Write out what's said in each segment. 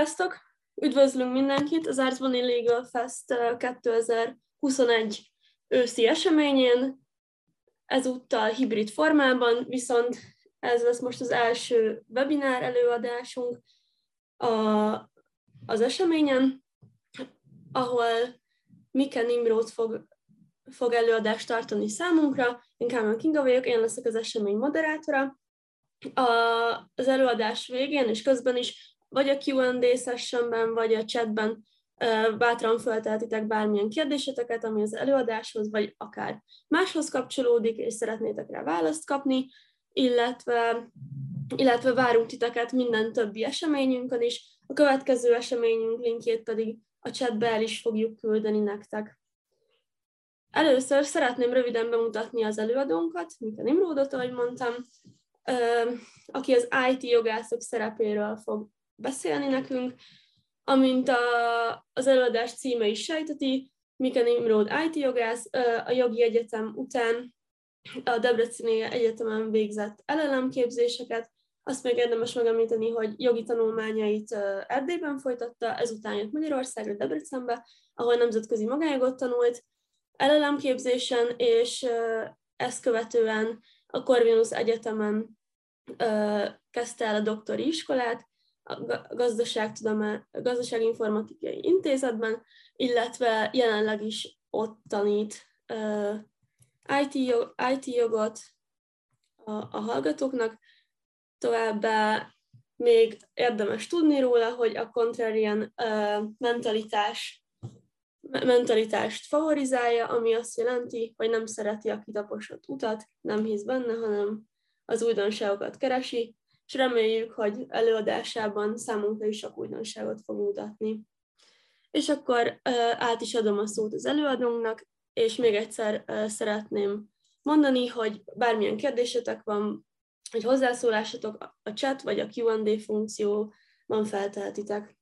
Sziasztok! Üdvözlünk mindenkit az Arts Money Legal Fest 2021 őszi eseményén, ezúttal hibrid formában, viszont ez lesz most az első webinár előadásunk a, az eseményen, ahol Mika Nimrod fog, fog előadást tartani számunkra. Én Kálmán Kinga vagyok, én leszek az esemény moderátora. A, az előadás végén és közben is vagy a Q&A sessionben, vagy a chatben bátran felteltitek bármilyen kérdéseteket, ami az előadáshoz, vagy akár máshoz kapcsolódik, és szeretnétek rá választ kapni, illetve, illetve várunk titeket minden többi eseményünkön is. A következő eseményünk linkjét pedig a chatbe el is fogjuk küldeni nektek. Először szeretném röviden bemutatni az előadónkat, Mika Nimródot, ahogy mondtam, aki az IT jogászok szerepéről fog beszélni nekünk, amint a, az előadás címe is sejteti, Mika Nimrod IT jogász, a jogi egyetem után a Debreceni Egyetemen végzett LLM képzéseket, azt még érdemes megemlíteni, hogy jogi tanulmányait Erdélyben folytatta, ezután jött Magyarországra, Debrecenbe, ahol nemzetközi magájogot tanult, LLM képzésen, és ezt követően a Corvinus Egyetemen kezdte el a doktori iskolát, a gazdaságtudomá, gazdaságinformatikai intézetben, illetve jelenleg is ott tanít uh, IT, jog, IT jogot a, a hallgatóknak. Továbbá még érdemes tudni róla, hogy a contrarian uh, mentalitás mentalitást favorizálja, ami azt jelenti, hogy nem szereti a kitaposott utat, nem hisz benne, hanem az újdonságokat keresi, és reméljük, hogy előadásában számunkra is sok újdonságot fog mutatni. És akkor át is adom a szót az előadónknak, és még egyszer szeretném mondani, hogy bármilyen kérdésetek van, hogy hozzászólásatok a chat vagy a Q&A funkció van felteltitek.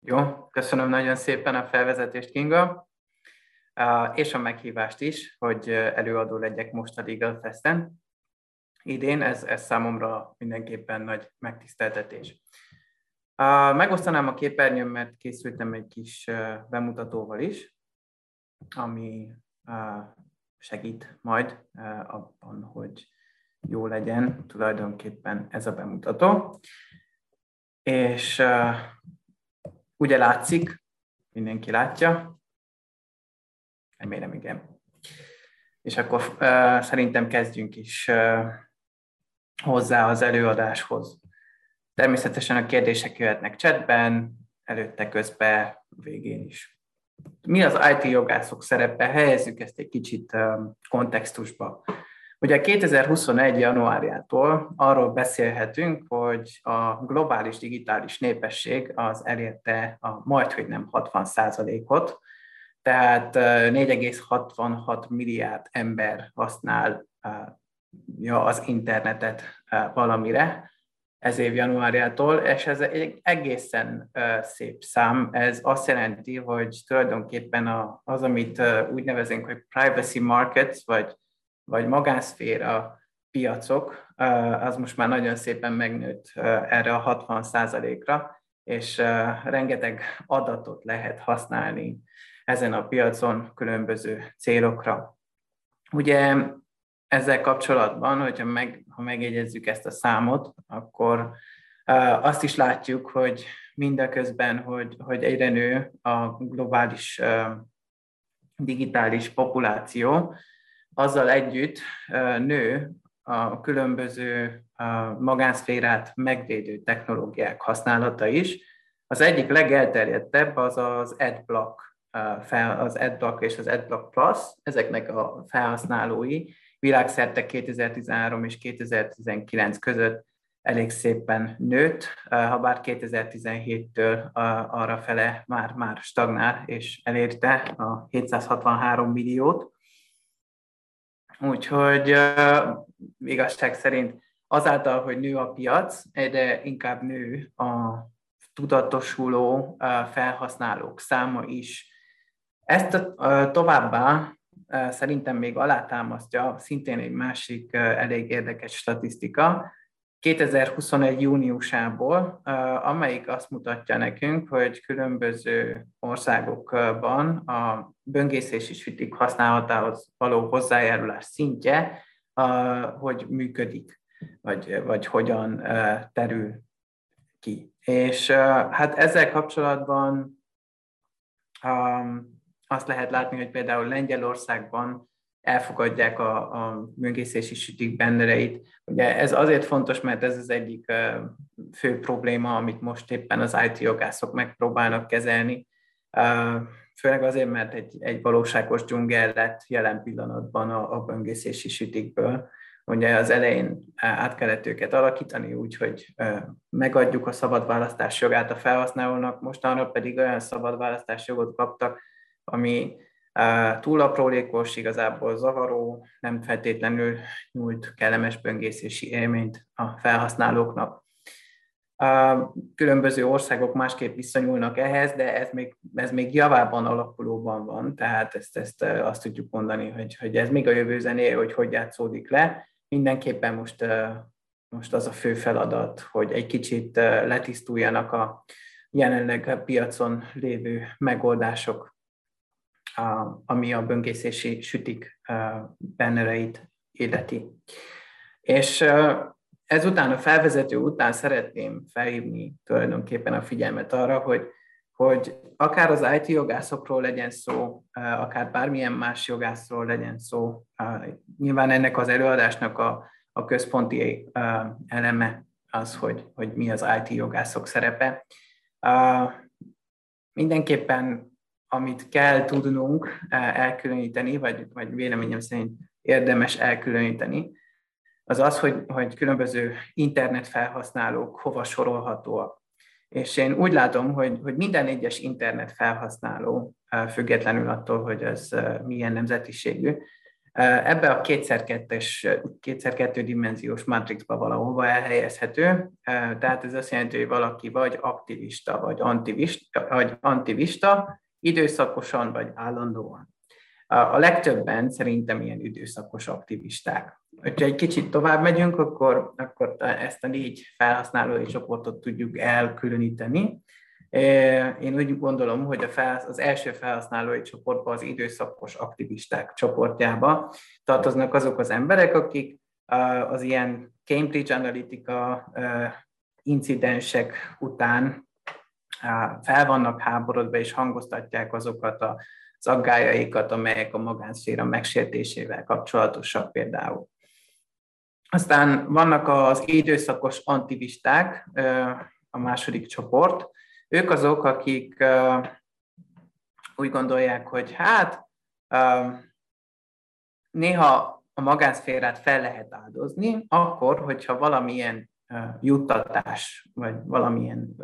Jó, köszönöm nagyon szépen a felvezetést, Kinga, és a meghívást is, hogy előadó legyek most a Legal Festen idén, ez, ez számomra mindenképpen nagy megtiszteltetés. Megosztanám a képernyőmet, készültem egy kis bemutatóval is, ami segít majd abban, hogy jó legyen tulajdonképpen ez a bemutató. És ugye látszik, mindenki látja, remélem igen. És akkor szerintem kezdjünk is hozzá az előadáshoz. Természetesen a kérdések jöhetnek chatben, előtte, közben, végén is. Mi az IT jogászok szerepe? Helyezzük ezt egy kicsit kontextusba. Ugye 2021. januárjától arról beszélhetünk, hogy a globális digitális népesség az elérte a majd, hogy nem 60 ot tehát 4,66 milliárd ember használ ja, az internetet valamire ez év januárjától, és ez egy egészen szép szám. Ez azt jelenti, hogy tulajdonképpen az, amit úgy nevezünk, hogy privacy markets, vagy, vagy magánszféra piacok, az most már nagyon szépen megnőtt erre a 60% ra és rengeteg adatot lehet használni ezen a piacon különböző célokra. Ugye ezzel kapcsolatban, hogyha meg, ha megjegyezzük ezt a számot, akkor azt is látjuk, hogy mindeközben, hogy, hogy egyre nő a globális digitális populáció, azzal együtt nő a különböző magánszférát megvédő technológiák használata is. Az egyik legelterjedtebb az az AdBlock, az AdBlock és az AdBlock Plus, ezeknek a felhasználói világszerte 2013 és 2019 között elég szépen nőtt, ha bár 2017-től arra fele már, már stagnál és elérte a 763 milliót. Úgyhogy igazság szerint azáltal, hogy nő a piac, egyre inkább nő a tudatosuló felhasználók száma is. Ezt továbbá szerintem még alátámasztja szintén egy másik elég érdekes statisztika. 2021. júniusából, amelyik azt mutatja nekünk, hogy különböző országokban a böngészési sütik használatához való hozzájárulás szintje, hogy működik, vagy, vagy hogyan terül ki. És hát ezzel kapcsolatban azt lehet látni, hogy például Lengyelországban elfogadják a, a mögészési sütik bennereit. Ugye ez azért fontos, mert ez az egyik fő probléma, amit most éppen az IT jogászok megpróbálnak kezelni, főleg azért, mert egy, egy valóságos dzsungel lett jelen pillanatban a, a böngészési sütikből. Ugye az elején át kellett őket alakítani úgy, hogy megadjuk a szabad választás jogát a felhasználónak, mostanra pedig olyan szabad választás jogot kaptak, ami túl aprólékos, igazából zavaró, nem feltétlenül nyújt kellemes böngészési élményt a felhasználóknak. Különböző országok másképp viszonyulnak ehhez, de ez még, ez még javában alakulóban van, tehát ezt, ezt azt tudjuk mondani, hogy, hogy ez még a jövő zené, hogy hogy játszódik le. Mindenképpen most, most az a fő feladat, hogy egy kicsit letisztuljanak a jelenleg a piacon lévő megoldások ami a böngészési sütik bennereit illeti. És ezután a felvezető után szeretném felhívni tulajdonképpen a figyelmet arra, hogy, hogy akár az IT jogászokról legyen szó, akár bármilyen más jogászról legyen szó, nyilván ennek az előadásnak a, a központi eleme az, hogy, hogy mi az IT jogászok szerepe. Mindenképpen amit kell tudnunk eh, elkülöníteni, vagy, vagy véleményem szerint érdemes elkülöníteni, az az, hogy, hogy különböző internet felhasználók hova sorolhatóak. És én úgy látom, hogy, hogy minden egyes internet felhasználó, eh, függetlenül attól, hogy az eh, milyen nemzetiségű, ebbe a kétszer-kettes, kétszer-kettő dimenziós matrixba valahova elhelyezhető. Tehát ez azt jelenti, hogy valaki vagy aktivista, vagy antivista, vagy antivista időszakosan vagy állandóan. A legtöbben szerintem ilyen időszakos aktivisták. Ha egy kicsit tovább megyünk, akkor, akkor ezt a négy felhasználói csoportot tudjuk elkülöníteni. Én úgy gondolom, hogy a fel, az első felhasználói csoportban az időszakos aktivisták csoportjába tartoznak azok az emberek, akik az ilyen Cambridge Analytica incidensek után fel vannak háborodva és hangoztatják azokat az aggájaikat, amelyek a magánszféra megsértésével kapcsolatosak például. Aztán vannak az időszakos antivisták, a második csoport. Ők azok, akik úgy gondolják, hogy hát néha a magánszférát fel lehet áldozni, akkor, hogyha valamilyen juttatás, vagy valamilyen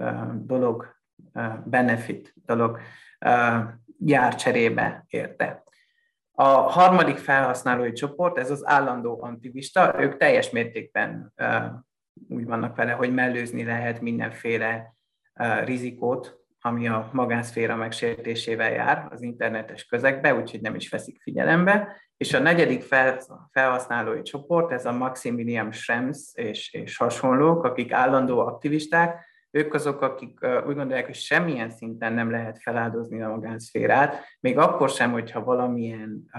dolog benefit dolog jár cserébe érte. A harmadik felhasználói csoport, ez az állandó antivista, ők teljes mértékben úgy vannak vele, hogy mellőzni lehet mindenféle rizikót, ami a magánszféra megsértésével jár az internetes közegbe, úgyhogy nem is veszik figyelembe. És a negyedik felhasználói csoport, ez a Maximilian Schrems és, és hasonlók, akik állandó aktivisták, ők azok, akik úgy gondolják, hogy semmilyen szinten nem lehet feláldozni a magánszférát, még akkor sem, hogyha valamilyen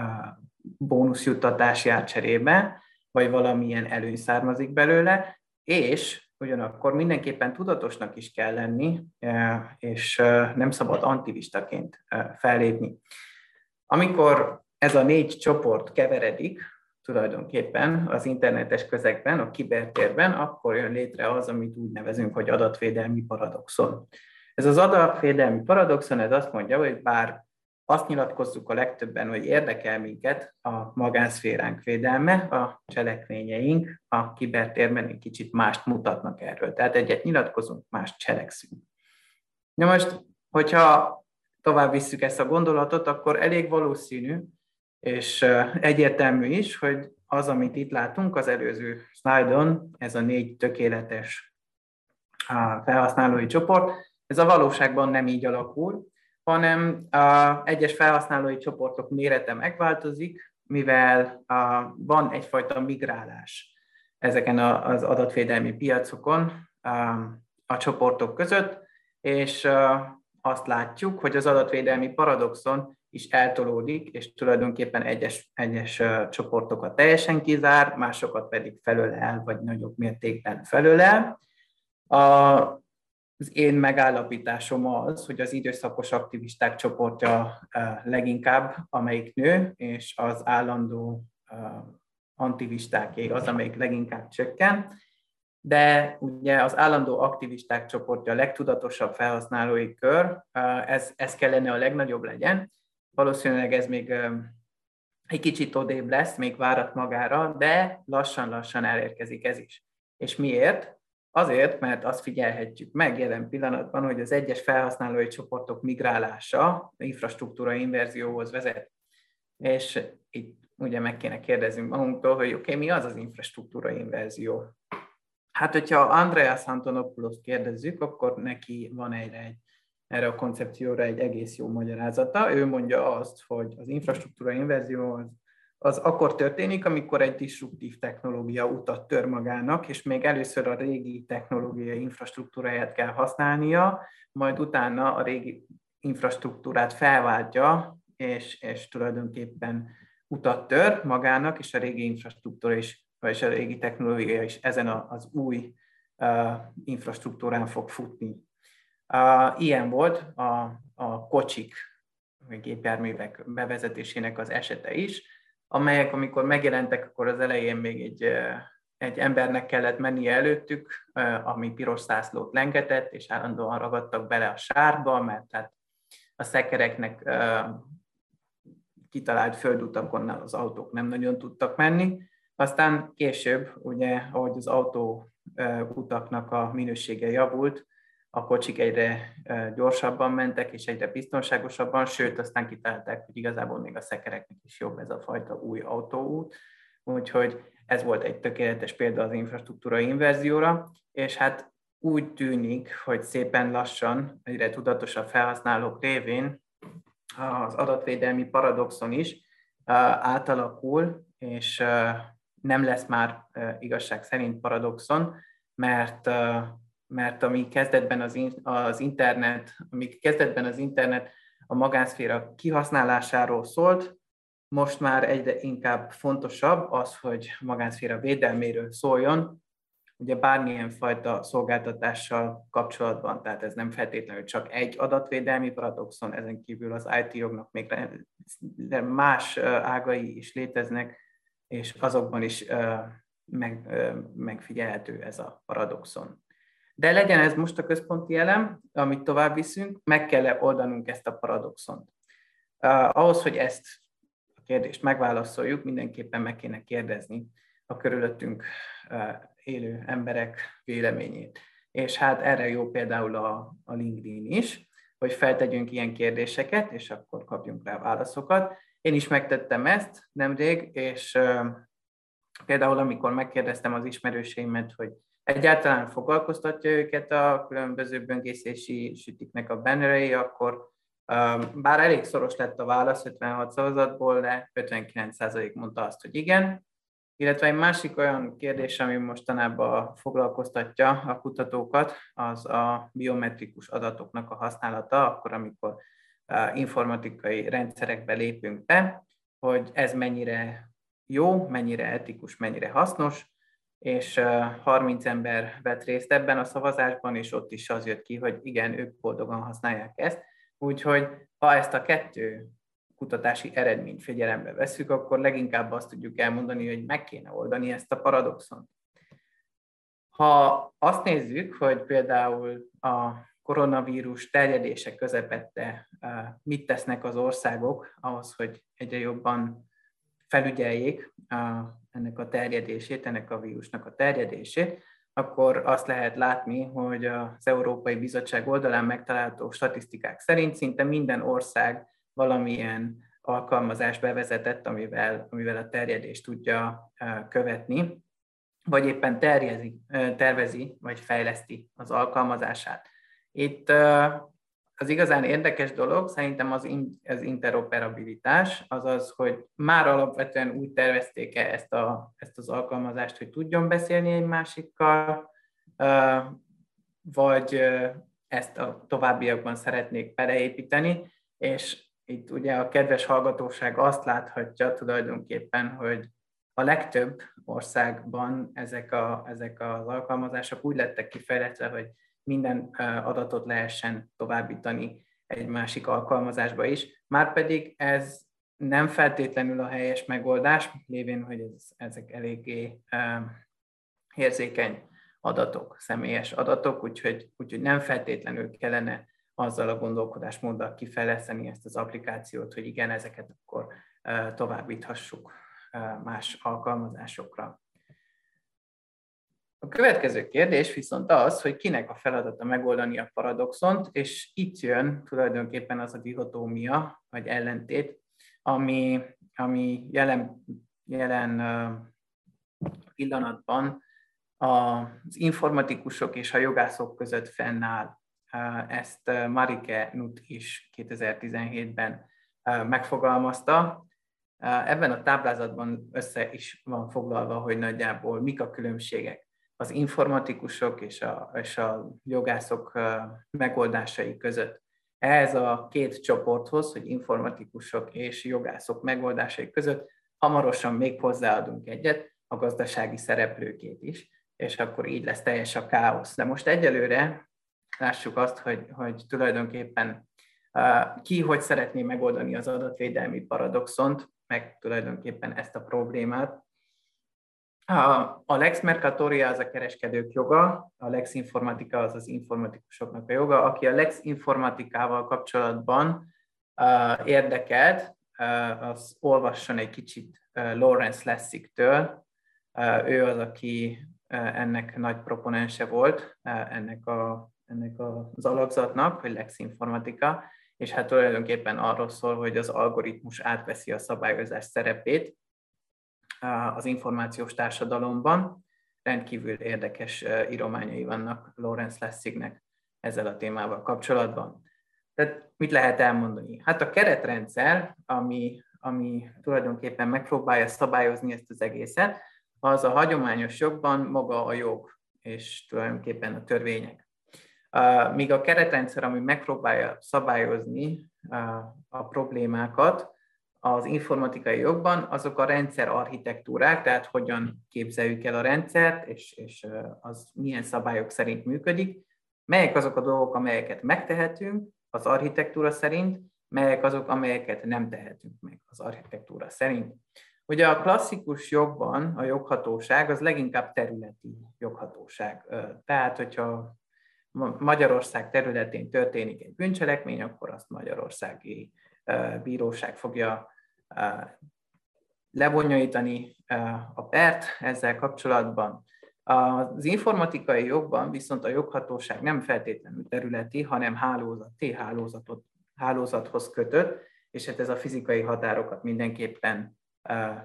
bónuszjuttatás jár cserébe, vagy valamilyen előny származik belőle, és ugyanakkor mindenképpen tudatosnak is kell lenni, és nem szabad antivistaként fellépni. Amikor ez a négy csoport keveredik, tulajdonképpen az internetes közegben, a kibertérben, akkor jön létre az, amit úgy nevezünk, hogy adatvédelmi paradoxon. Ez az adatvédelmi paradoxon, ez azt mondja, hogy bár azt nyilatkozzuk a legtöbben, hogy érdekel minket a magánszféránk védelme, a cselekményeink a kibertérben egy kicsit mást mutatnak erről. Tehát egyet nyilatkozunk, más cselekszünk. Na most, hogyha tovább visszük ezt a gondolatot, akkor elég valószínű, és egyértelmű is, hogy az, amit itt látunk az előző szlájdon, ez a négy tökéletes felhasználói csoport, ez a valóságban nem így alakul, hanem a egyes felhasználói csoportok mérete megváltozik, mivel van egyfajta migrálás. ezeken az adatvédelmi piacokon a csoportok között, és azt látjuk, hogy az adatvédelmi paradoxon is eltolódik, és tulajdonképpen egyes, egyes csoportokat teljesen kizár, másokat pedig felölel, vagy nagyobb mértékben felölel. A, az én megállapításom az, hogy az időszakos aktivisták csoportja leginkább, amelyik nő, és az állandó antivistáké az, amelyik leginkább csökken, de ugye az állandó aktivisták csoportja a legtudatosabb felhasználói kör, ez, ez kellene a legnagyobb legyen. Valószínűleg ez még egy kicsit odébb lesz, még várat magára, de lassan-lassan elérkezik ez is. És miért? Azért, mert azt figyelhetjük meg jelen pillanatban, hogy az egyes felhasználói csoportok migrálása infrastruktúra inverzióhoz vezet. És itt ugye meg kéne kérdeznünk magunktól, hogy oké, okay, mi az az infrastruktúra inverzió? Hát, hogyha Andreas Antonopoulos kérdezzük, akkor neki van egyre egy, erre a koncepcióra egy egész jó magyarázata. Ő mondja azt, hogy az infrastruktúra inverzió az, az akkor történik, amikor egy disruptív technológia utat tör magának, és még először a régi technológiai infrastruktúráját kell használnia, majd utána a régi infrastruktúrát felváltja, és, és tulajdonképpen utat tör magának, és a régi infrastruktúra is, vagy a régi technológia is ezen az új infrastruktúrán fog futni. Ilyen volt a, a kocsik, gépjárművek bevezetésének az esete is, amelyek, amikor megjelentek, akkor az elején még egy, egy embernek kellett mennie előttük, ami piros szászlót lengetett, és állandóan ragadtak bele a sárba, mert hát a szekereknek kitalált földutakon az autók nem nagyon tudtak menni. Aztán később, ugye, ahogy az autó utaknak a minősége javult, a kocsik egyre gyorsabban mentek, és egyre biztonságosabban, sőt, aztán kitalálták, hogy igazából még a szekereknek is jobb ez a fajta új autóút. Úgyhogy ez volt egy tökéletes példa az infrastruktúra inverzióra, és hát úgy tűnik, hogy szépen lassan, egyre tudatosabb felhasználók révén az adatvédelmi paradoxon is átalakul, és nem lesz már igazság szerint paradoxon, mert, mert ami kezdetben az, az internet, amíg kezdetben az internet a magánszféra kihasználásáról szólt, most már egyre inkább fontosabb az, hogy a magánszféra védelméről szóljon, ugye bármilyen fajta szolgáltatással kapcsolatban, tehát ez nem feltétlenül csak egy adatvédelmi paradoxon, ezen kívül az IT jognak még más ágai is léteznek, és azokban is meg, megfigyelhető ez a paradoxon. De legyen ez most a központi elem, amit tovább viszünk, meg kell oldanunk ezt a paradoxont. Ahhoz, hogy ezt a kérdést megválaszoljuk, mindenképpen meg kéne kérdezni a körülöttünk élő emberek véleményét. És hát erre jó például a, a LinkedIn is, hogy feltegyünk ilyen kérdéseket, és akkor kapjunk rá válaszokat. Én is megtettem ezt nemrég, és uh, például amikor megkérdeztem az ismerőseimet, hogy egyáltalán foglalkoztatja őket a különböző böngészési sütiknek a bannerei, akkor bár elég szoros lett a válasz 56 szavazatból, de 59% mondta azt, hogy igen, illetve egy másik olyan kérdés, ami mostanában foglalkoztatja a kutatókat, az a biometrikus adatoknak a használata, akkor, amikor informatikai rendszerekbe lépünk be, hogy ez mennyire jó, mennyire etikus, mennyire hasznos, és 30 ember vett részt ebben a szavazásban, és ott is az jött ki, hogy igen, ők boldogan használják ezt. Úgyhogy ha ezt a kettő kutatási eredményt figyelembe veszük, akkor leginkább azt tudjuk elmondani, hogy meg kéne oldani ezt a paradoxont. Ha azt nézzük, hogy például a koronavírus terjedése közepette mit tesznek az országok ahhoz, hogy egyre jobban felügyeljék ennek a terjedését, ennek a vírusnak a terjedését, akkor azt lehet látni, hogy az Európai Bizottság oldalán megtalálható statisztikák szerint szinte minden ország valamilyen alkalmazást bevezetett, amivel, amivel a terjedést tudja követni, vagy éppen terjezi, tervezi, vagy fejleszti az alkalmazását. Itt az igazán érdekes dolog szerintem az, in, az interoperabilitás, azaz, hogy már alapvetően úgy tervezték-e ezt, a, ezt az alkalmazást, hogy tudjon beszélni egy másikkal, vagy ezt a továbbiakban szeretnék beleépíteni, és itt ugye a kedves hallgatóság azt láthatja tulajdonképpen, hogy a legtöbb országban ezek, a, ezek az alkalmazások úgy lettek kifejlesztve, hogy minden adatot lehessen továbbítani egy másik alkalmazásba is. Márpedig ez nem feltétlenül a helyes megoldás, lévén, hogy ez, ezek eléggé érzékeny adatok, személyes adatok, úgyhogy, úgyhogy nem feltétlenül kellene azzal a gondolkodásmóddal kifejleszteni ezt az applikációt, hogy igen, ezeket akkor továbbíthassuk más alkalmazásokra. A következő kérdés viszont az, hogy kinek a feladata megoldani a paradoxont, és itt jön tulajdonképpen az a dihotómia, vagy ellentét, ami, ami jelen, jelen pillanatban az informatikusok és a jogászok között fennáll. Ezt Marike Nut is 2017-ben megfogalmazta. Ebben a táblázatban össze is van foglalva, hogy nagyjából mik a különbségek az informatikusok és a, és a jogászok megoldásai között. Ehhez a két csoporthoz, hogy informatikusok és jogászok megoldásai között hamarosan még hozzáadunk egyet, a gazdasági szereplőkét is, és akkor így lesz teljes a káosz. De most egyelőre lássuk azt, hogy, hogy tulajdonképpen ki hogy szeretné megoldani az adatvédelmi paradoxont, meg tulajdonképpen ezt a problémát. A Lex Mercatoria az a kereskedők joga, a Lex Informatika az az informatikusoknak a joga. Aki a Lex Informatikával kapcsolatban érdekelt, az olvasson egy kicsit Lawrence Lessig-től. Ő az, aki ennek nagy proponense volt, ennek, a, ennek az alakzatnak, hogy Lex Informatika, és hát tulajdonképpen arról szól, hogy az algoritmus átveszi a szabályozás szerepét az információs társadalomban. Rendkívül érdekes írományai vannak Lawrence Lessignek ezzel a témával kapcsolatban. Tehát mit lehet elmondani? Hát a keretrendszer, ami, ami tulajdonképpen megpróbálja szabályozni ezt az egészet, az a hagyományos jogban maga a jog, és tulajdonképpen a törvények. Míg a keretrendszer, ami megpróbálja szabályozni a problémákat, az informatikai jogban, azok a rendszer architektúrák, tehát hogyan képzeljük el a rendszert, és, és az milyen szabályok szerint működik, melyek azok a dolgok, amelyeket megtehetünk az architektúra szerint, melyek azok, amelyeket nem tehetünk meg az architektúra szerint. Ugye a klasszikus jogban a joghatóság az leginkább területi joghatóság. Tehát, hogyha Magyarország területén történik egy bűncselekmény, akkor azt Magyarországi bíróság fogja lebonyolítani a pert ezzel kapcsolatban. Az informatikai jogban viszont a joghatóság nem feltétlenül területi, hanem hálózati, hálózatot, hálózathoz kötött, és hát ez a fizikai határokat mindenképpen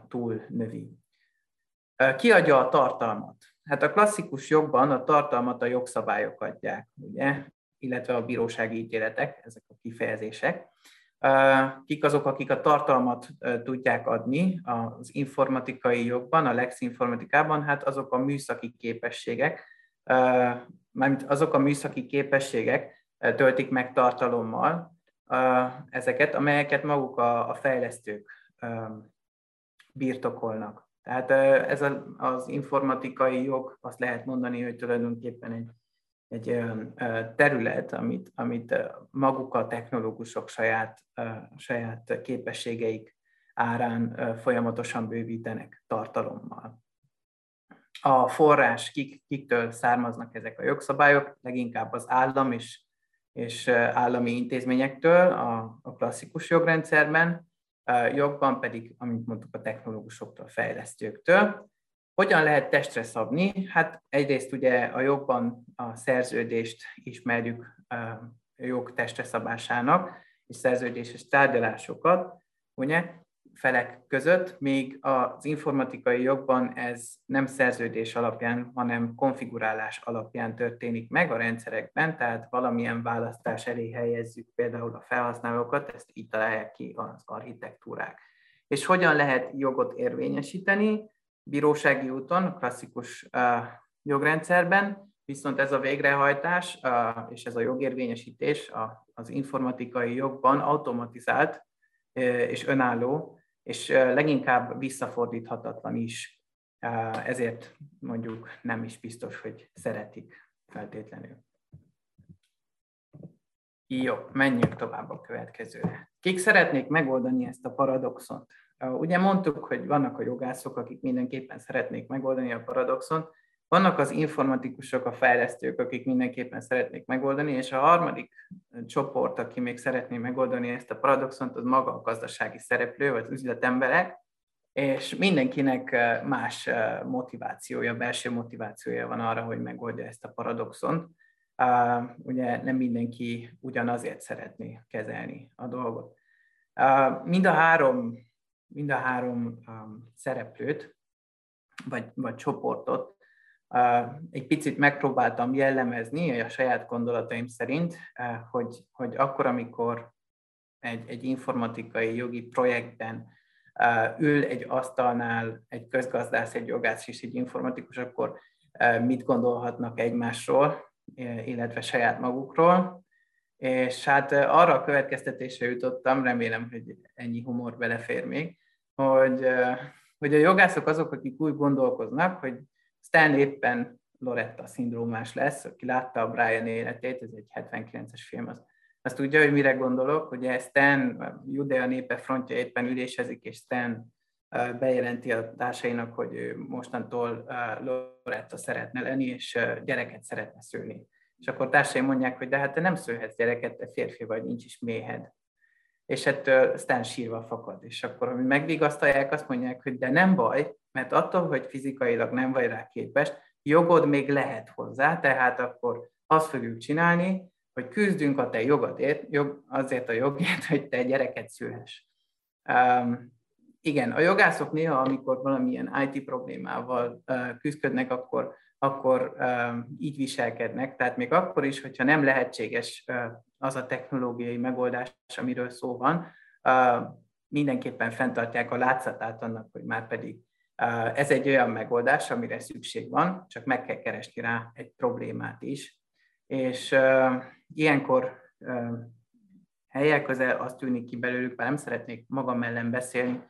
túl növi. Ki adja a tartalmat? Hát a klasszikus jogban a tartalmat a jogszabályok adják, ugye? illetve a bírósági ítéletek, ezek a kifejezések. Kik azok, akik a tartalmat tudják adni az informatikai jogban, a Lex informatikában? Hát azok a műszaki képességek, mármint azok a műszaki képességek töltik meg tartalommal ezeket, amelyeket maguk a fejlesztők birtokolnak. Tehát ez az informatikai jog, azt lehet mondani, hogy tulajdonképpen egy, egy olyan terület, amit, amit maguk a technológusok saját, saját képességeik árán folyamatosan bővítenek tartalommal. A forrás, kik, kiktől származnak ezek a jogszabályok, leginkább az állam és, és állami intézményektől a, a klasszikus jogrendszerben, jogban pedig, amint mondtuk, a technológusoktól, fejlesztőktől. Hogyan lehet testre szabni? Hát egyrészt ugye a jogban a szerződést ismerjük a jog testre szabásának, és szerződéses tárgyalásokat, ugye? felek között, még az informatikai jogban ez nem szerződés alapján, hanem konfigurálás alapján történik meg a rendszerekben, tehát valamilyen választás elé helyezzük például a felhasználókat, ezt így találják ki az architektúrák. És hogyan lehet jogot érvényesíteni? Bírósági úton, klasszikus uh, jogrendszerben, viszont ez a végrehajtás és ez a jogérvényesítés az informatikai jogban automatizált és önálló, és leginkább visszafordíthatatlan is. Ezért mondjuk nem is biztos, hogy szeretik feltétlenül. Jó, menjünk tovább a következőre. Kik szeretnék megoldani ezt a paradoxont? Ugye mondtuk, hogy vannak a jogászok, akik mindenképpen szeretnék megoldani a paradoxont, vannak az informatikusok, a fejlesztők, akik mindenképpen szeretnék megoldani, és a harmadik csoport, aki még szeretné megoldani ezt a paradoxont, az maga a gazdasági szereplő, vagy az üzletemberek, és mindenkinek más motivációja, belső motivációja van arra, hogy megoldja ezt a paradoxont. Ugye nem mindenki ugyanazért szeretné kezelni a dolgot. Mind a három, mind a három szereplőt, vagy, vagy csoportot egy picit megpróbáltam jellemezni a saját gondolataim szerint, hogy, hogy akkor, amikor egy, egy informatikai jogi projektben ül egy asztalnál egy közgazdász, egy jogász és egy informatikus, akkor mit gondolhatnak egymásról, illetve saját magukról. És hát arra a következtetésre jutottam, remélem, hogy ennyi humor belefér még, hogy, hogy a jogászok azok, akik úgy gondolkoznak, hogy Stan éppen Loretta szindrómás lesz, aki látta a Brian életét, ez egy 79-es film, az, azt tudja, hogy mire gondolok, hogy Stan, Judea népe frontja éppen ülésezik, és Stan bejelenti a társainak, hogy mostantól Loretta szeretne lenni, és gyereket szeretne szülni. És akkor társai mondják, hogy de hát te nem szülhetsz gyereket, te férfi vagy, nincs is méhed. És ettől Stan sírva fakad. És akkor, hogy megvigasztalják, azt mondják, hogy de nem baj, mert attól, hogy fizikailag nem vagy rá képes, jogod még lehet hozzá, tehát akkor azt fogjuk csinálni, hogy küzdünk a te jogodért, jog, azért a jogért, hogy te gyereket szülhess. Um, igen, a jogászok néha, amikor valamilyen IT problémával uh, küzdködnek, akkor, akkor így viselkednek. Tehát még akkor is, hogyha nem lehetséges az a technológiai megoldás, amiről szó van, mindenképpen fenntartják a látszatát annak, hogy már pedig ez egy olyan megoldás, amire szükség van, csak meg kell keresni rá egy problémát is. És ilyenkor helyek közel azt tűnik ki belőlük, mert nem szeretnék magam ellen beszélni,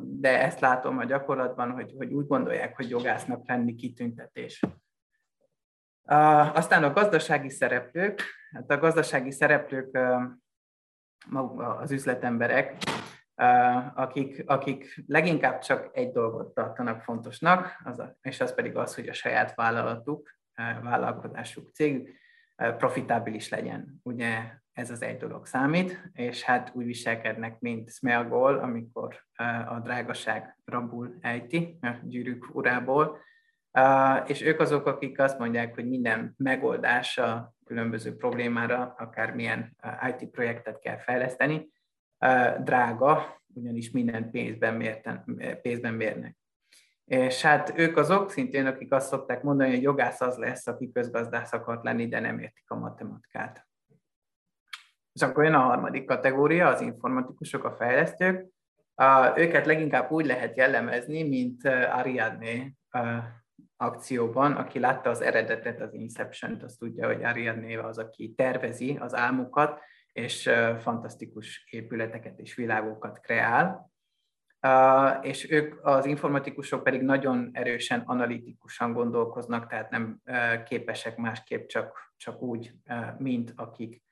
de ezt látom a gyakorlatban, hogy, hogy úgy gondolják, hogy jogásznak lenni kitüntetés. Aztán a gazdasági szereplők, hát a gazdasági szereplők maguk az üzletemberek, akik, akik leginkább csak egy dolgot tartanak fontosnak, az a, és az pedig az, hogy a saját vállalatuk, vállalkozásuk, cégük profitábilis legyen. Ugye ez az egy dolog számít, és hát úgy viselkednek, mint Smeagol, amikor a drágaság rabul ejti a gyűrűk urából, és ők azok, akik azt mondják, hogy minden megoldása különböző problémára, akármilyen IT projektet kell fejleszteni, drága, ugyanis minden pénzben, mérten, pénzben mérnek. És hát ők azok szintén, akik azt szokták mondani, hogy jogász az lesz, aki közgazdász akart lenni, de nem értik a matematikát. És akkor jön a harmadik kategória, az informatikusok, a fejlesztők. Őket leginkább úgy lehet jellemezni, mint Ariadne akcióban, aki látta az eredetet, az Inception-t, azt tudja, hogy Ariadne az, aki tervezi az álmukat, és fantasztikus épületeket és világokat kreál. És ők, az informatikusok pedig nagyon erősen analitikusan gondolkoznak, tehát nem képesek másképp csak, csak úgy, mint akik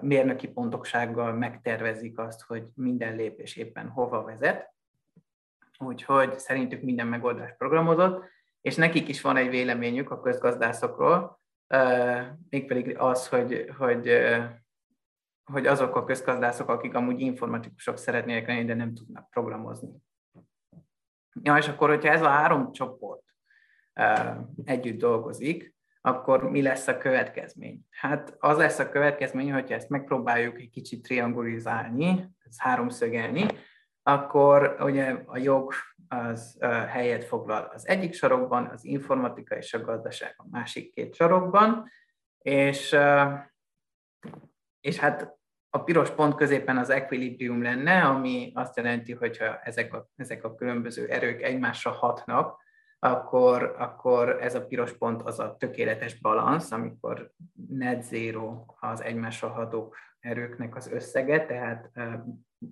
mérnöki pontoksággal megtervezik azt, hogy minden lépés éppen hova vezet. Úgyhogy szerintük minden megoldás programozott, és nekik is van egy véleményük a közgazdászokról, mégpedig az, hogy, hogy hogy azok a közgazdászok, akik amúgy informatikusok szeretnének lenni, de nem tudnak programozni. Ja, és akkor, hogyha ez a három csoport együtt dolgozik, akkor mi lesz a következmény? Hát az lesz a következmény, hogyha ezt megpróbáljuk egy kicsit triangulizálni, háromszögelni, akkor ugye a jog az helyet foglal az egyik sarokban, az informatika és a gazdaság a másik két sarokban, és, és hát a piros pont középen az equilibrium lenne, ami azt jelenti, hogyha ezek a, ezek a különböző erők egymásra hatnak, akkor, akkor ez a piros pont az a tökéletes balansz, amikor net zero az egymásra ható erőknek az összege, tehát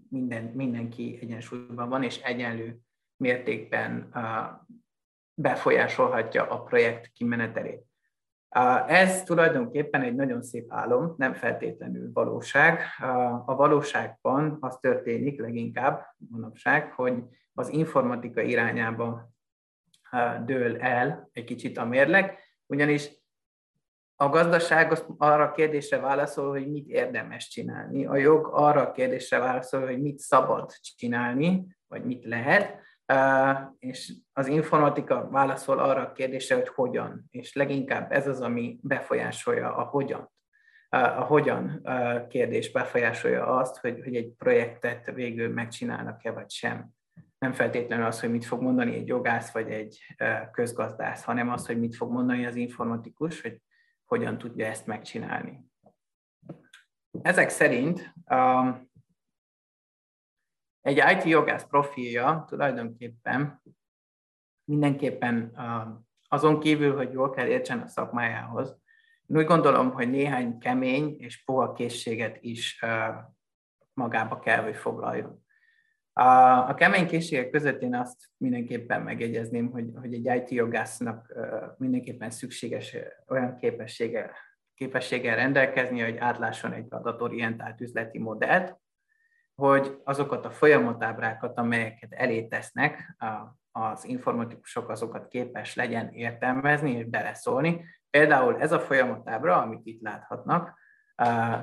minden, mindenki egyensúlyban van, és egyenlő mértékben befolyásolhatja a projekt kimenetelét. Ez tulajdonképpen egy nagyon szép álom, nem feltétlenül valóság. A valóságban az történik leginkább manapság, hogy az informatika irányába dől el egy kicsit a mérleg, ugyanis a gazdaság az arra a kérdésre válaszol, hogy mit érdemes csinálni. A jog arra a kérdésre válaszol, hogy mit szabad csinálni, vagy mit lehet, és az informatika válaszol arra a kérdésre, hogy hogyan, és leginkább ez az, ami befolyásolja a hogyan. A hogyan kérdés befolyásolja azt, hogy, hogy egy projektet végül megcsinálnak-e vagy sem. Nem feltétlenül az, hogy mit fog mondani egy jogász vagy egy közgazdász, hanem az, hogy mit fog mondani az informatikus, hogy hogyan tudja ezt megcsinálni. Ezek szerint um, egy IT jogász profilja tulajdonképpen mindenképpen um, azon kívül, hogy jól kell értsen a szakmájához, én úgy gondolom, hogy néhány kemény és puha készséget is uh, magába kell, hogy foglaljon. A, a kemény készségek között én azt mindenképpen megjegyezném, hogy, hogy egy IT jogásznak mindenképpen szükséges olyan képessége, képességgel rendelkezni, hogy átlásson egy adatorientált üzleti modellt, hogy azokat a folyamatábrákat, amelyeket elé tesznek, az informatikusok azokat képes legyen értelmezni és beleszólni. Például ez a folyamatábra, amit itt láthatnak,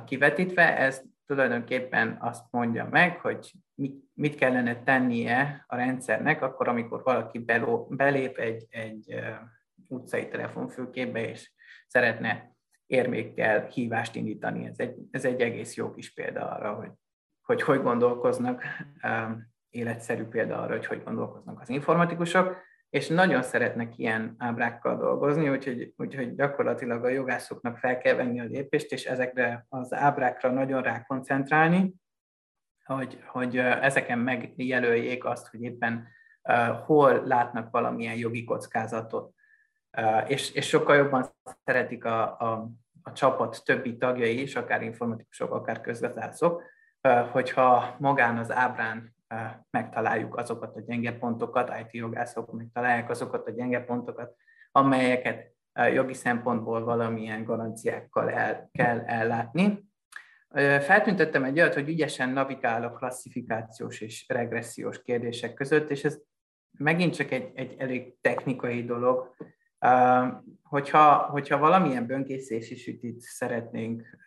kivetítve, ez tulajdonképpen azt mondja meg, hogy mit, kellene tennie a rendszernek akkor, amikor valaki belép egy, egy utcai telefonfülképbe, és szeretne érmékkel hívást indítani. Ez egy, ez egy egész jó kis példa arra, hogy hogy, hogy gondolkoznak, életszerű példa arra, hogy hogy gondolkoznak az informatikusok, és nagyon szeretnek ilyen ábrákkal dolgozni, úgyhogy, úgyhogy gyakorlatilag a jogászoknak fel kell venni a lépést, és ezekre az ábrákra nagyon rákoncentrálni, hogy, hogy ezeken megjelöljék azt, hogy éppen hol látnak valamilyen jogi kockázatot. És, és sokkal jobban szeretik a, a, a csapat többi tagjai is, akár informatikusok, akár közgazdászok, hogyha magán az ábrán megtaláljuk azokat a gyenge pontokat, IT jogászok megtalálják azokat a gyenge pontokat, amelyeket jogi szempontból valamilyen garanciákkal el, kell ellátni. Feltüntettem egy olyat, hogy ügyesen navigál a klasszifikációs és regressziós kérdések között, és ez megint csak egy, egy elég technikai dolog. Hogyha, hogyha valamilyen böngészési sütit szeretnénk,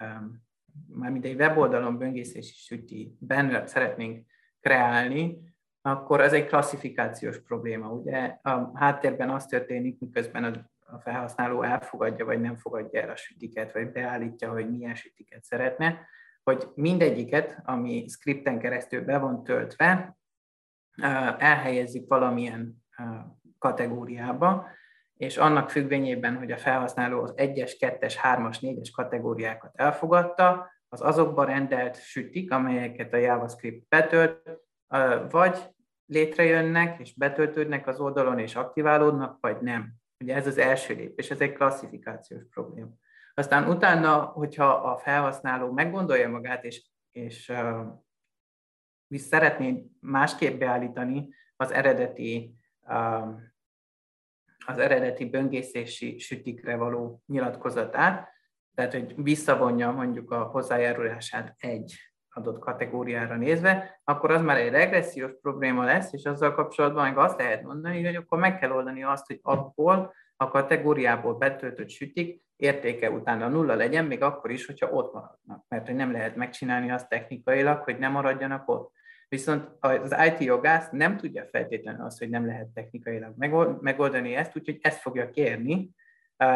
mármint egy weboldalon böngészési süti benne szeretnénk kreálni, akkor ez egy klasszifikációs probléma. Ugye a háttérben az történik, miközben a felhasználó elfogadja vagy nem fogadja el a sütiket, vagy beállítja, hogy milyen sütiket szeretne, hogy mindegyiket, ami scripten keresztül be van töltve, elhelyezzük valamilyen kategóriába, és annak függvényében, hogy a felhasználó az 1-es, 2-es, 3-as, 4-es kategóriákat elfogadta, az azokba rendelt sütik, amelyeket a JavaScript betölt, vagy létrejönnek és betöltődnek az oldalon és aktiválódnak, vagy nem. Ugye ez az első lépés, ez egy klasszifikációs probléma. Aztán utána, hogyha a felhasználó meggondolja magát, és, és uh, szeretné másképp beállítani az eredeti, az eredeti böngészési sütikre való nyilatkozatát, tehát hogy visszavonja mondjuk a hozzájárulását egy adott kategóriára nézve, akkor az már egy regressziós probléma lesz, és azzal kapcsolatban meg azt lehet mondani, hogy akkor meg kell oldani azt, hogy abból a kategóriából betöltött sütik értéke utána nulla legyen, még akkor is, hogyha ott maradnak. Mert hogy nem lehet megcsinálni azt technikailag, hogy nem maradjanak ott. Viszont az IT jogász nem tudja feltétlenül azt, hogy nem lehet technikailag megoldani ezt, úgyhogy ezt fogja kérni,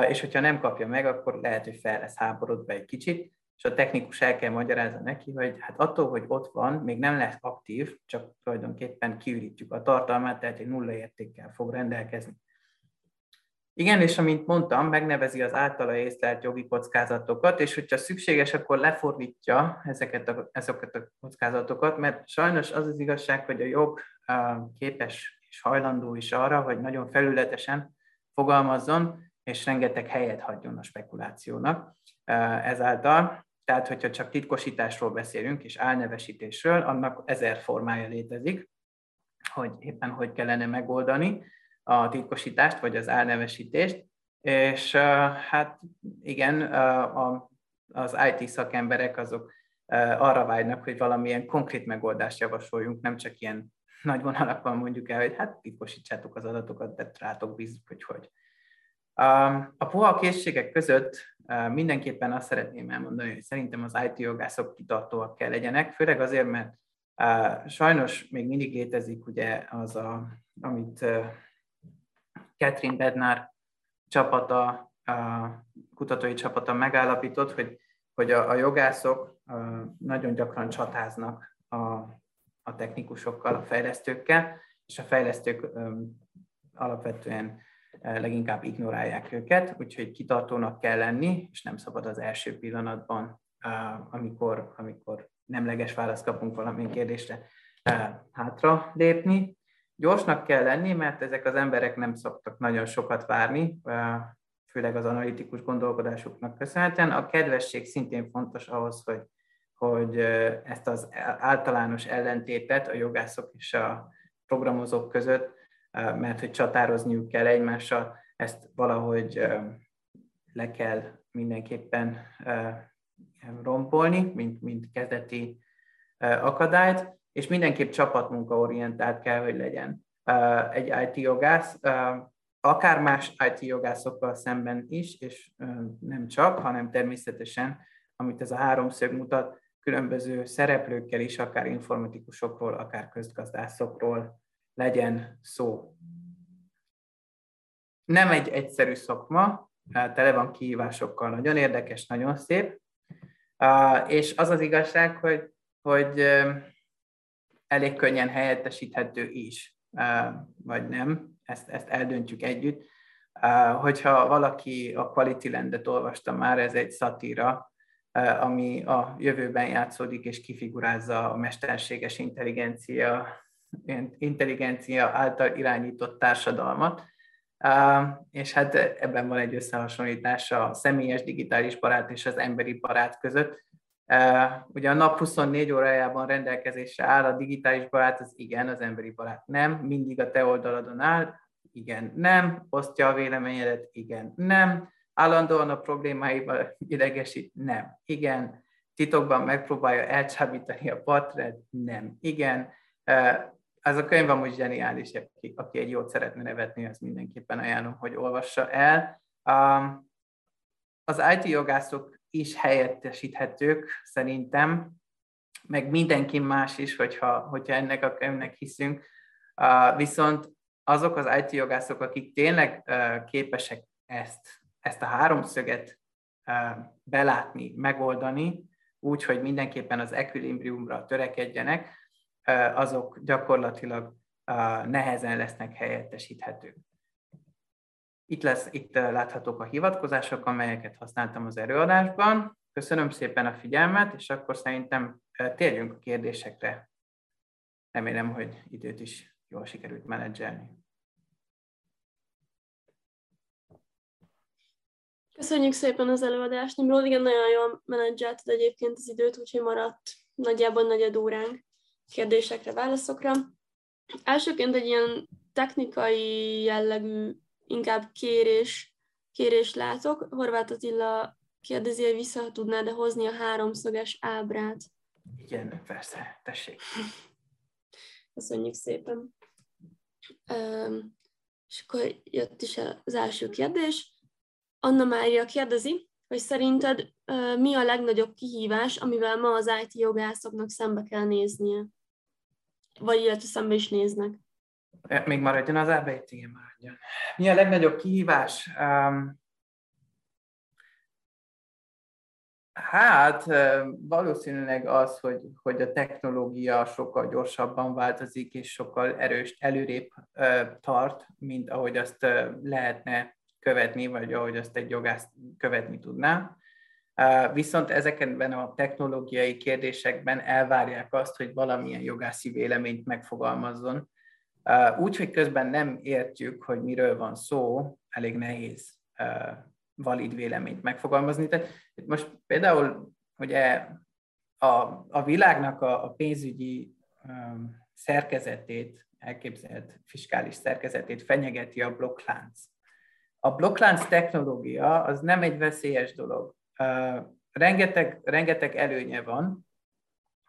és hogyha nem kapja meg, akkor lehet, hogy fel lesz háborodva egy kicsit, és a technikus el kell magyarázza neki, hogy hát attól, hogy ott van, még nem lesz aktív, csak tulajdonképpen kiürítjük a tartalmát, tehát egy nulla értékkel fog rendelkezni. Igen, és amint mondtam, megnevezi az általa észlelt jogi kockázatokat, és hogyha szükséges, akkor lefordítja ezeket a, ezeket a kockázatokat, mert sajnos az az igazság, hogy a jog képes és hajlandó is arra, hogy nagyon felületesen fogalmazzon, és rengeteg helyet hagyjon a spekulációnak. Ezáltal, tehát hogyha csak titkosításról beszélünk, és álnevesítésről, annak ezer formája létezik, hogy éppen hogy kellene megoldani a titkosítást, vagy az álnevesítést, és hát igen, az IT szakemberek azok arra vágynak, hogy valamilyen konkrét megoldást javasoljunk, nem csak ilyen nagy vonalakban mondjuk el, hogy hát titkosítsátok az adatokat, de rátok bízunk, hogy hogy. A puha készségek között mindenképpen azt szeretném elmondani, hogy szerintem az IT jogászok kitartóak kell legyenek, főleg azért, mert sajnos még mindig létezik ugye az, a, amit Catherine Bednar csapata, kutatói csapata megállapított, hogy, hogy a, a jogászok nagyon gyakran csatáznak a, a technikusokkal, a fejlesztőkkel, és a fejlesztők alapvetően leginkább ignorálják őket, úgyhogy kitartónak kell lenni, és nem szabad az első pillanatban, amikor, amikor nemleges választ kapunk valamilyen kérdésre, hátra lépni. Gyorsnak kell lenni, mert ezek az emberek nem szoktak nagyon sokat várni, főleg az analitikus gondolkodásuknak köszönhetően. A kedvesség szintén fontos ahhoz, hogy, hogy ezt az általános ellentétet a jogászok és a programozók között mert hogy csatározniuk kell egymással, ezt valahogy le kell mindenképpen rompolni, mint, mint kezdeti akadályt, és mindenképp csapatmunkaorientált kell, hogy legyen. Egy IT jogász, akár más IT jogászokkal szemben is, és nem csak, hanem természetesen, amit ez a háromszög mutat, különböző szereplőkkel is, akár informatikusokról, akár közgazdászokról, legyen szó. Nem egy egyszerű szakma, tele van kihívásokkal, nagyon érdekes, nagyon szép, és az az igazság, hogy, hogy elég könnyen helyettesíthető is, vagy nem, ezt, ezt eldöntjük együtt. Hogyha valaki a Quality Landet olvasta már, ez egy szatíra, ami a jövőben játszódik és kifigurázza a mesterséges intelligencia intelligencia által irányított társadalmat, és hát ebben van egy összehasonlítás a személyes digitális barát és az emberi barát között. Ugye a nap 24 órájában rendelkezésre áll a digitális barát, az igen, az emberi barát nem, mindig a te oldaladon áll, igen, nem, osztja a véleményedet, igen, nem, állandóan a problémáival idegesít, nem, igen, titokban megpróbálja elcsábítani a partnered, nem, igen, ez a könyv amúgy zseniális, aki, aki egy jót szeretne nevetni, az mindenképpen ajánlom, hogy olvassa el. Um, az IT jogászok is helyettesíthetők szerintem, meg mindenki más is, hogyha, hogyha ennek a könyvnek hiszünk. Uh, viszont azok az IT jogászok, akik tényleg uh, képesek ezt, ezt a háromszöget uh, belátni, megoldani, úgy, hogy mindenképpen az equilibriumra törekedjenek, azok gyakorlatilag nehezen lesznek helyettesíthetők. Itt, lesz, itt láthatók a hivatkozások, amelyeket használtam az előadásban. Köszönöm szépen a figyelmet, és akkor szerintem térjünk a kérdésekre. Remélem, hogy időt is jól sikerült menedzselni. Köszönjük szépen az előadást. Nimrod, igen, nagyon jól menedzselted egyébként az időt, úgyhogy maradt nagyjából negyed óránk kérdésekre, válaszokra. Elsőként egy ilyen technikai jellegű, inkább kérés, kérés látok. Horváth Attila kérdezi, hogy vissza tudnád-e hozni a háromszöges ábrát? Igen, persze, tessék. Köszönjük szépen. Um, és akkor jött is az első kérdés. Anna Mária kérdezi, hogy szerinted uh, mi a legnagyobb kihívás, amivel ma az IT jogászoknak szembe kell néznie? Vagy illetve szembe is néznek. Még maradjon az ábejt, igen, maradjon. Mi a legnagyobb kihívás? Um, Hát valószínűleg az, hogy, hogy a technológia sokkal gyorsabban változik, és sokkal erős, előrébb tart, mint ahogy azt lehetne követni, vagy ahogy azt egy jogász követni tudná. Viszont ezekben a technológiai kérdésekben elvárják azt, hogy valamilyen jogászi véleményt megfogalmazzon. Úgy, hogy közben nem értjük, hogy miről van szó, elég nehéz valid véleményt megfogalmazni. Tehát most például ugye a, a világnak a, a pénzügyi um, szerkezetét, elképzelt fiskális szerkezetét fenyegeti a blokklánc. A blokklánc technológia az nem egy veszélyes dolog. Rengeteg, rengeteg előnye van,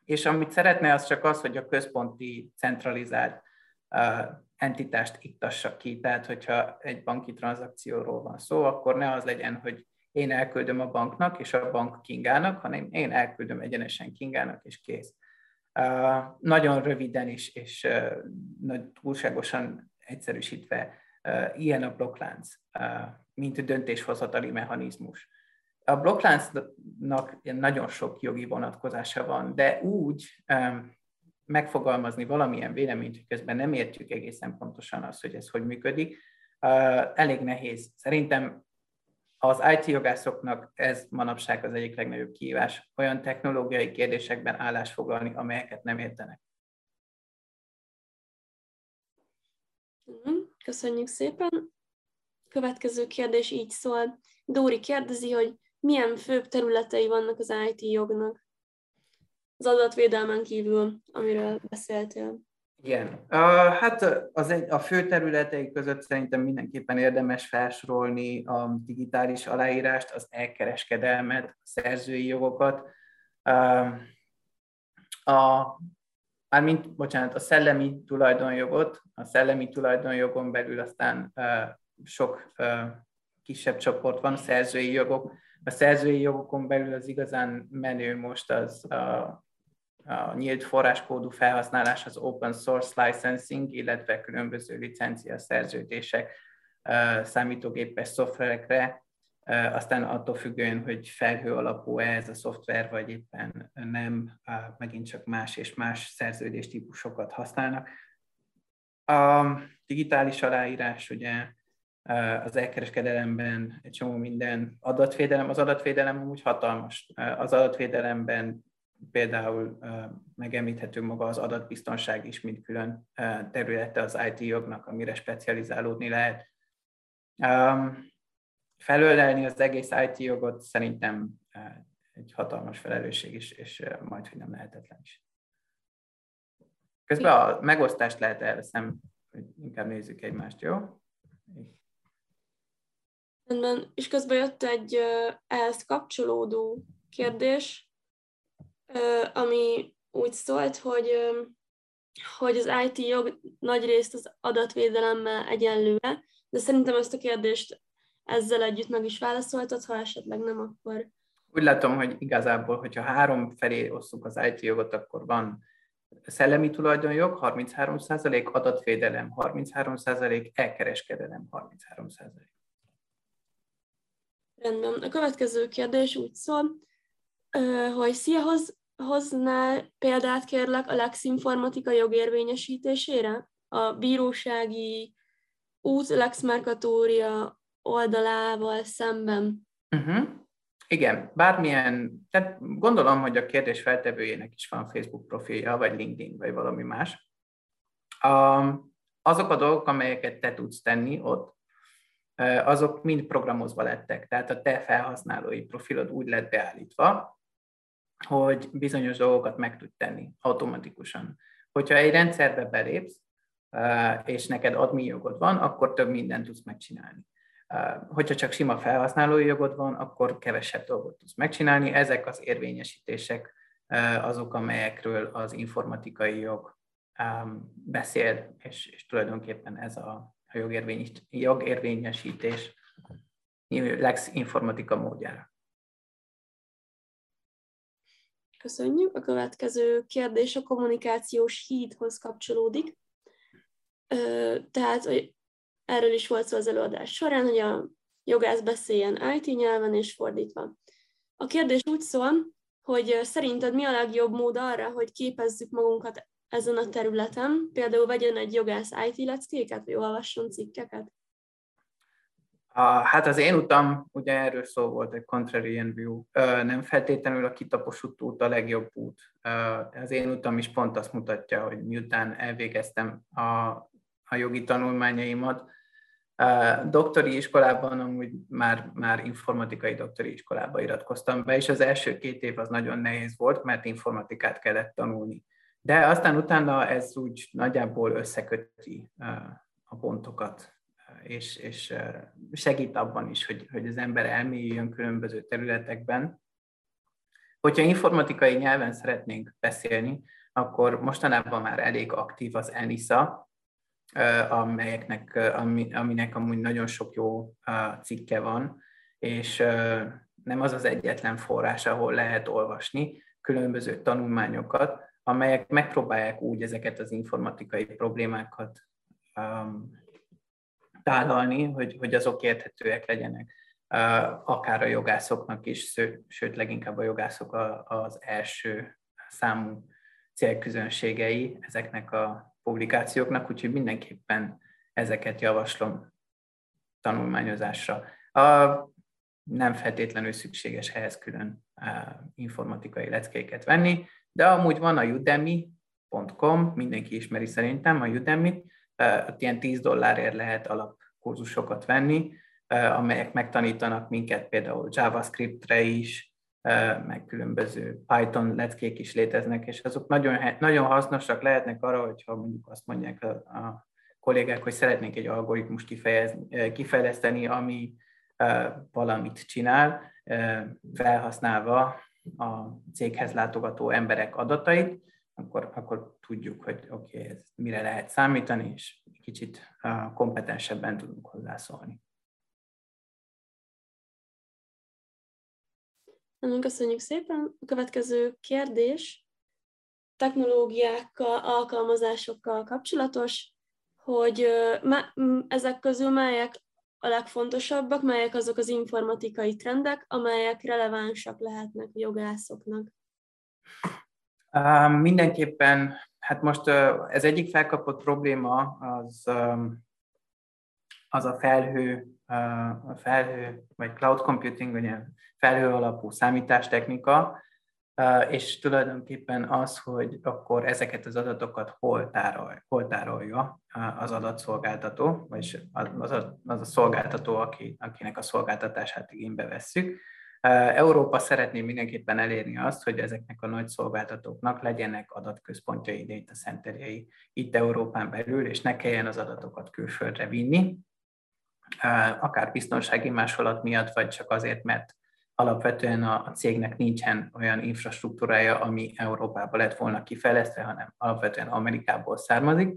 és amit szeretne, az csak az, hogy a központi centralizált entitást ittassa ki. Tehát, hogyha egy banki tranzakcióról van szó, akkor ne az legyen, hogy én elküldöm a banknak, és a bank Kingának, hanem én elküldöm egyenesen Kingának, és kész. Uh, nagyon röviden és, és uh, túlságosan egyszerűsítve uh, ilyen a blokklánc, mint döntéshozatali mechanizmus. A blokkláncnak nagyon sok jogi vonatkozása van, de úgy, megfogalmazni valamilyen véleményt, hogy közben nem értjük egészen pontosan azt, hogy ez hogy működik, elég nehéz. Szerintem az IT jogászoknak ez manapság az egyik legnagyobb kihívás, olyan technológiai kérdésekben állásfoglalni, amelyeket nem értenek. Mhm, köszönjük szépen. Következő kérdés így szól. Dóri kérdezi, hogy milyen főbb területei vannak az IT jognak az adatvédelmen kívül, amiről beszéltél? Igen. Uh, hát az egy, a fő területei között szerintem mindenképpen érdemes felsorolni a digitális aláírást, az elkereskedelmet, a szerzői jogokat, a, mármint, bocsánat, a szellemi tulajdonjogot, a szellemi tulajdonjogon belül aztán sok kisebb csoport van, szerzői jogok. A szerzői jogokon belül az igazán menő most az a a nyílt forráskódú felhasználás, az open source licensing, illetve különböző licencia szerződések számítógépes szoftverekre, aztán attól függően, hogy felhő alapú -e ez a szoftver, vagy éppen nem, megint csak más és más szerződés típusokat használnak. A digitális aláírás, ugye az elkereskedelemben egy csomó minden adatvédelem, az adatvédelem úgy hatalmas. Az adatvédelemben például megemlíthető maga az adatbiztonság is, mint külön területe az IT jognak, amire specializálódni lehet. Felölelni az egész IT jogot szerintem egy hatalmas felelősség is, és majd, hogy nem lehetetlen is. Közben a megosztást lehet elveszem, hogy inkább nézzük egymást, jó? Rendben, és közben jött egy ehhez kapcsolódó kérdés, ami úgy szólt, hogy, hogy az IT jog nagy részt az adatvédelemmel egyenlő de szerintem ezt a kérdést ezzel együtt meg is válaszoltad, ha esetleg nem, akkor... Úgy látom, hogy igazából, hogyha három felé osszuk az IT jogot, akkor van szellemi tulajdonjog 33%, adatvédelem 33%, elkereskedelem 33%. Rendben. A következő kérdés úgy szól, hogy szia, hoz, hoznál példát kérlek a Lex Informatika jogérvényesítésére? A bírósági út Lex Mercatória oldalával szemben. Uh-huh. Igen, bármilyen, tehát gondolom, hogy a kérdés feltevőjének is van Facebook profilja, vagy LinkedIn, vagy valami más. Azok a dolgok, amelyeket te tudsz tenni ott, azok mind programozva lettek, tehát a te felhasználói profilod úgy lett beállítva, hogy bizonyos dolgokat meg tud tenni automatikusan. Hogyha egy rendszerbe belépsz, és neked admi jogod van, akkor több mindent tudsz megcsinálni. Hogyha csak sima felhasználói jogod van, akkor kevesebb dolgot tudsz megcsinálni. Ezek az érvényesítések azok, amelyekről az informatikai jog beszél, és, és tulajdonképpen ez a, a jogérvényesítés Lex Informatika módjára. Köszönjük. A következő kérdés a kommunikációs hídhoz kapcsolódik. Tehát erről is volt szó az előadás során, hogy a jogász beszéljen IT nyelven és fordítva. A kérdés úgy szól, hogy szerinted mi a legjobb mód arra, hogy képezzük magunkat ezen a területen, például vegyen egy jogász IT leckéket, vagy olvasson cikkeket? A, hát az én utam, ugye erről szó volt egy contrarian view, nem feltétlenül a kitaposult út a legjobb út. Az én utam is pont azt mutatja, hogy miután elvégeztem a, a jogi tanulmányaimat, doktori iskolában amúgy már, már informatikai doktori iskolába iratkoztam be, és az első két év az nagyon nehéz volt, mert informatikát kellett tanulni. De aztán utána ez úgy nagyjából összeköti a pontokat, és, és segít abban is, hogy, hogy az ember elmélyüljön különböző területekben. Hogyha informatikai nyelven szeretnénk beszélni, akkor mostanában már elég aktív az ENISA, amelyeknek, aminek amúgy nagyon sok jó cikke van, és nem az az egyetlen forrás, ahol lehet olvasni különböző tanulmányokat, amelyek megpróbálják úgy ezeket az informatikai problémákat um, tálalni, hogy, hogy azok érthetőek legyenek, uh, akár a jogászoknak is, sőt, leginkább a jogászok a, az első számú célközönségei ezeknek a publikációknak, úgyhogy mindenképpen ezeket javaslom tanulmányozásra. A, nem feltétlenül szükséges ehhez külön uh, informatikai leckéket venni, de amúgy van a udemy.com, mindenki ismeri szerintem a Udemy, ott ilyen 10 dollárért lehet alapkurzusokat venni, amelyek megtanítanak minket például JavaScriptre is, meg különböző Python leckék is léteznek, és azok nagyon, nagyon hasznosak lehetnek arra, hogyha mondjuk azt mondják a, a kollégák, hogy szeretnénk egy algoritmus kifejleszteni, ami valamit csinál, felhasználva a céghez látogató emberek adatait, akkor, akkor tudjuk, hogy oké, okay, ez mire lehet számítani, és kicsit kompetensebben tudunk hozzászólni. Nagyon köszönjük szépen. A következő kérdés technológiákkal, alkalmazásokkal kapcsolatos, hogy ezek közül melyek a legfontosabbak, melyek azok az informatikai trendek, amelyek relevánsak lehetnek a jogászoknak? Mindenképpen, hát most ez egyik felkapott probléma az, az a felhő, a felhő, vagy cloud computing, vagy felhő alapú számítástechnika, és tulajdonképpen az, hogy akkor ezeket az adatokat hol, tárol, hol tárolja az adatszolgáltató, vagyis az a, az a szolgáltató, aki, akinek a szolgáltatását igénybe vesszük. Európa szeretné mindenképpen elérni azt, hogy ezeknek a nagy szolgáltatóknak legyenek adatközpontjai, data centerjei itt Európán belül, és ne kelljen az adatokat külföldre vinni, akár biztonsági másolat miatt, vagy csak azért, mert alapvetően a, a cégnek nincsen olyan infrastruktúrája, ami Európába lett volna kifejlesztve, hanem alapvetően Amerikából származik.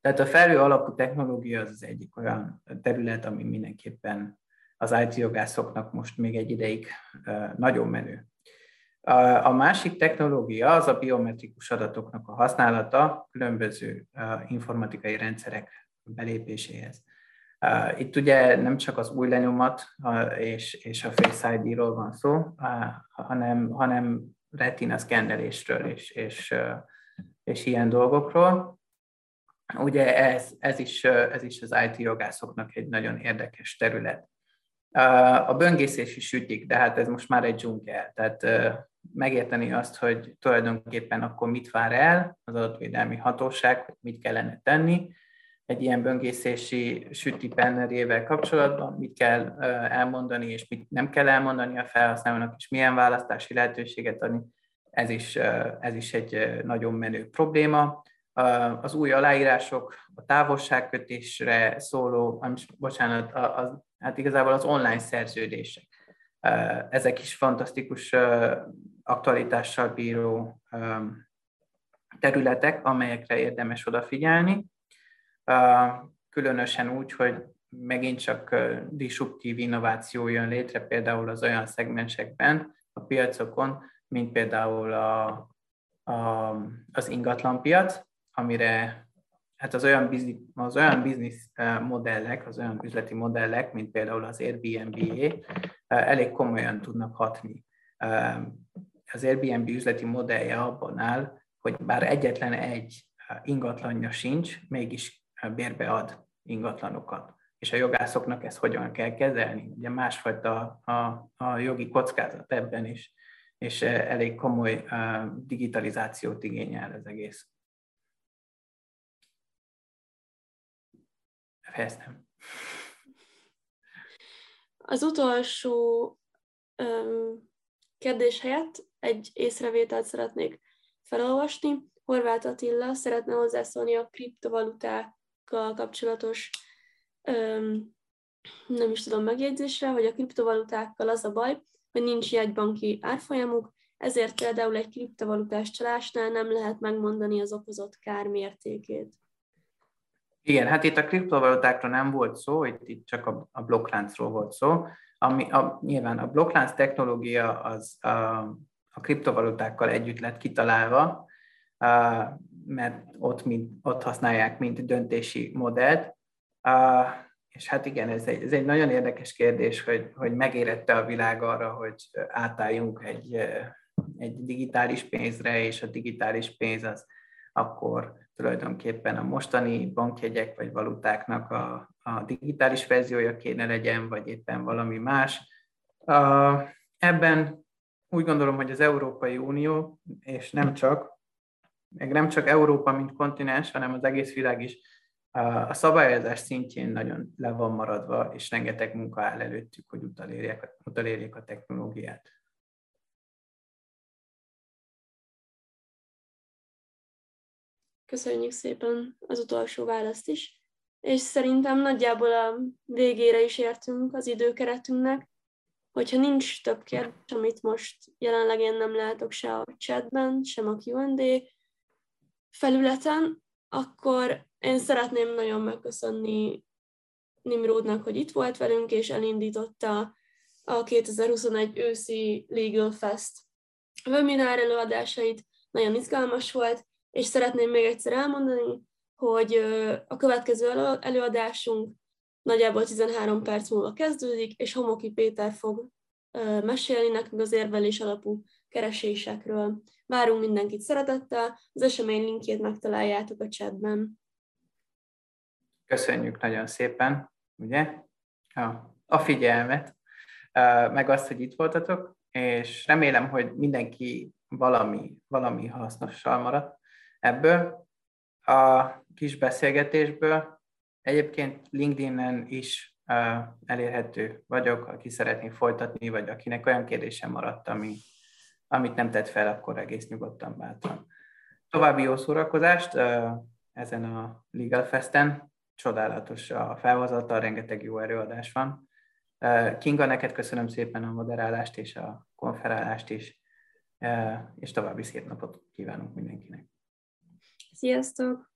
Tehát a felhő alapú technológia az az egyik olyan terület, ami mindenképpen az IT jogászoknak most még egy ideig nagyon menő. A másik technológia az a biometrikus adatoknak a használata különböző informatikai rendszerek belépéséhez. Itt ugye nem csak az új lenyomat és, és a Face ID-ról van szó, hanem, hanem retina szkennelésről és, és, és ilyen dolgokról. Ugye ez, ez, is, ez is az IT jogászoknak egy nagyon érdekes terület. A böngészés is ügyik, de hát ez most már egy dzsungel. Tehát megérteni azt, hogy tulajdonképpen akkor mit vár el az adatvédelmi hatóság, hogy mit kellene tenni, egy ilyen böngészési süti pennerével kapcsolatban, mit kell elmondani, és mit nem kell elmondani a felhasználónak, és milyen választási lehetőséget adni, ez is, ez is egy nagyon menő probléma. Az új aláírások, a távolságkötésre szóló, bocsánat, az, hát igazából az online szerződések. Ezek is fantasztikus aktualitással bíró területek, amelyekre érdemes odafigyelni különösen úgy, hogy megint csak disruptív innováció jön létre, például az olyan szegmensekben, a piacokon, mint például a, a, az ingatlanpiac, amire hát az olyan, biznisz, az olyan biznisz modellek, az olyan üzleti modellek, mint például az Airbnb elég komolyan tudnak hatni. az Airbnb üzleti modellje abban áll, hogy bár egyetlen egy ingatlanja sincs, mégis bérbe ad ingatlanokat. És a jogászoknak ezt hogyan kell kezelni? Ugye másfajta a, a jogi kockázat ebben is, és elég komoly digitalizációt igényel az egész. Fejeztem. Az utolsó um, kérdés helyett egy észrevételt szeretnék felolvasni. Horváth Attila szeretne hozzászólni a kriptovalutákkal kapcsolatos um, nem is tudom megjegyzésre, hogy a kriptovalutákkal az a baj, hogy nincs jegybanki árfolyamuk, ezért például egy kriptovalutás csalásnál nem lehet megmondani az okozott kár mértékét. Igen, hát itt a kriptovalutákról nem volt szó, itt, itt csak a, a blokkláncról volt szó. Ami, a, nyilván a blokklánc technológia az a, a kriptovalutákkal együtt lett kitalálva, a, mert ott, mint, ott használják, mint döntési modellt. A, és hát igen, ez egy, ez egy nagyon érdekes kérdés, hogy, hogy megérette a világ arra, hogy átálljunk egy, egy digitális pénzre, és a digitális pénz az akkor tulajdonképpen a mostani bankjegyek vagy valutáknak a, a digitális verziója kéne legyen, vagy éppen valami más. A, ebben úgy gondolom, hogy az Európai Unió, és nem csak, meg nem csak Európa, mint kontinens, hanem az egész világ is a szabályozás szintjén nagyon le van maradva, és rengeteg munka áll előttük, hogy utalérjék, utalérjék a technológiát. Köszönjük szépen az utolsó választ is. És szerintem nagyjából a végére is értünk az időkeretünknek. Hogyha nincs több kérdés, amit most jelenleg én nem látok se a chatben, sem a Q&A felületen, akkor én szeretném nagyon megköszönni Nimrodnak, hogy itt volt velünk, és elindította a 2021 őszi Legal Fest webinar előadásait. Nagyon izgalmas volt, és szeretném még egyszer elmondani, hogy a következő előadásunk nagyjából 13 perc múlva kezdődik, és Homoki Péter fog mesélni nekünk az érvelés alapú keresésekről. Várunk mindenkit szeretettel, az esemény linkjét megtaláljátok a chatben. Köszönjük nagyon szépen, ugye, a, a figyelmet, meg azt, hogy itt voltatok, és remélem, hogy mindenki valami, valami hasznossal maradt ebből a kis beszélgetésből. Egyébként LinkedIn-en is elérhető vagyok, aki szeretné folytatni, vagy akinek olyan kérdésem maradt, ami, amit nem tett fel, akkor egész nyugodtan, bátran. További jó szórakozást ezen a Legal Festen. Csodálatos a felhozatal, rengeteg jó erőadás van. Kinga, neked köszönöm szépen a moderálást és a konferálást is, és további szép napot kívánunk mindenkinek. Sziasztok!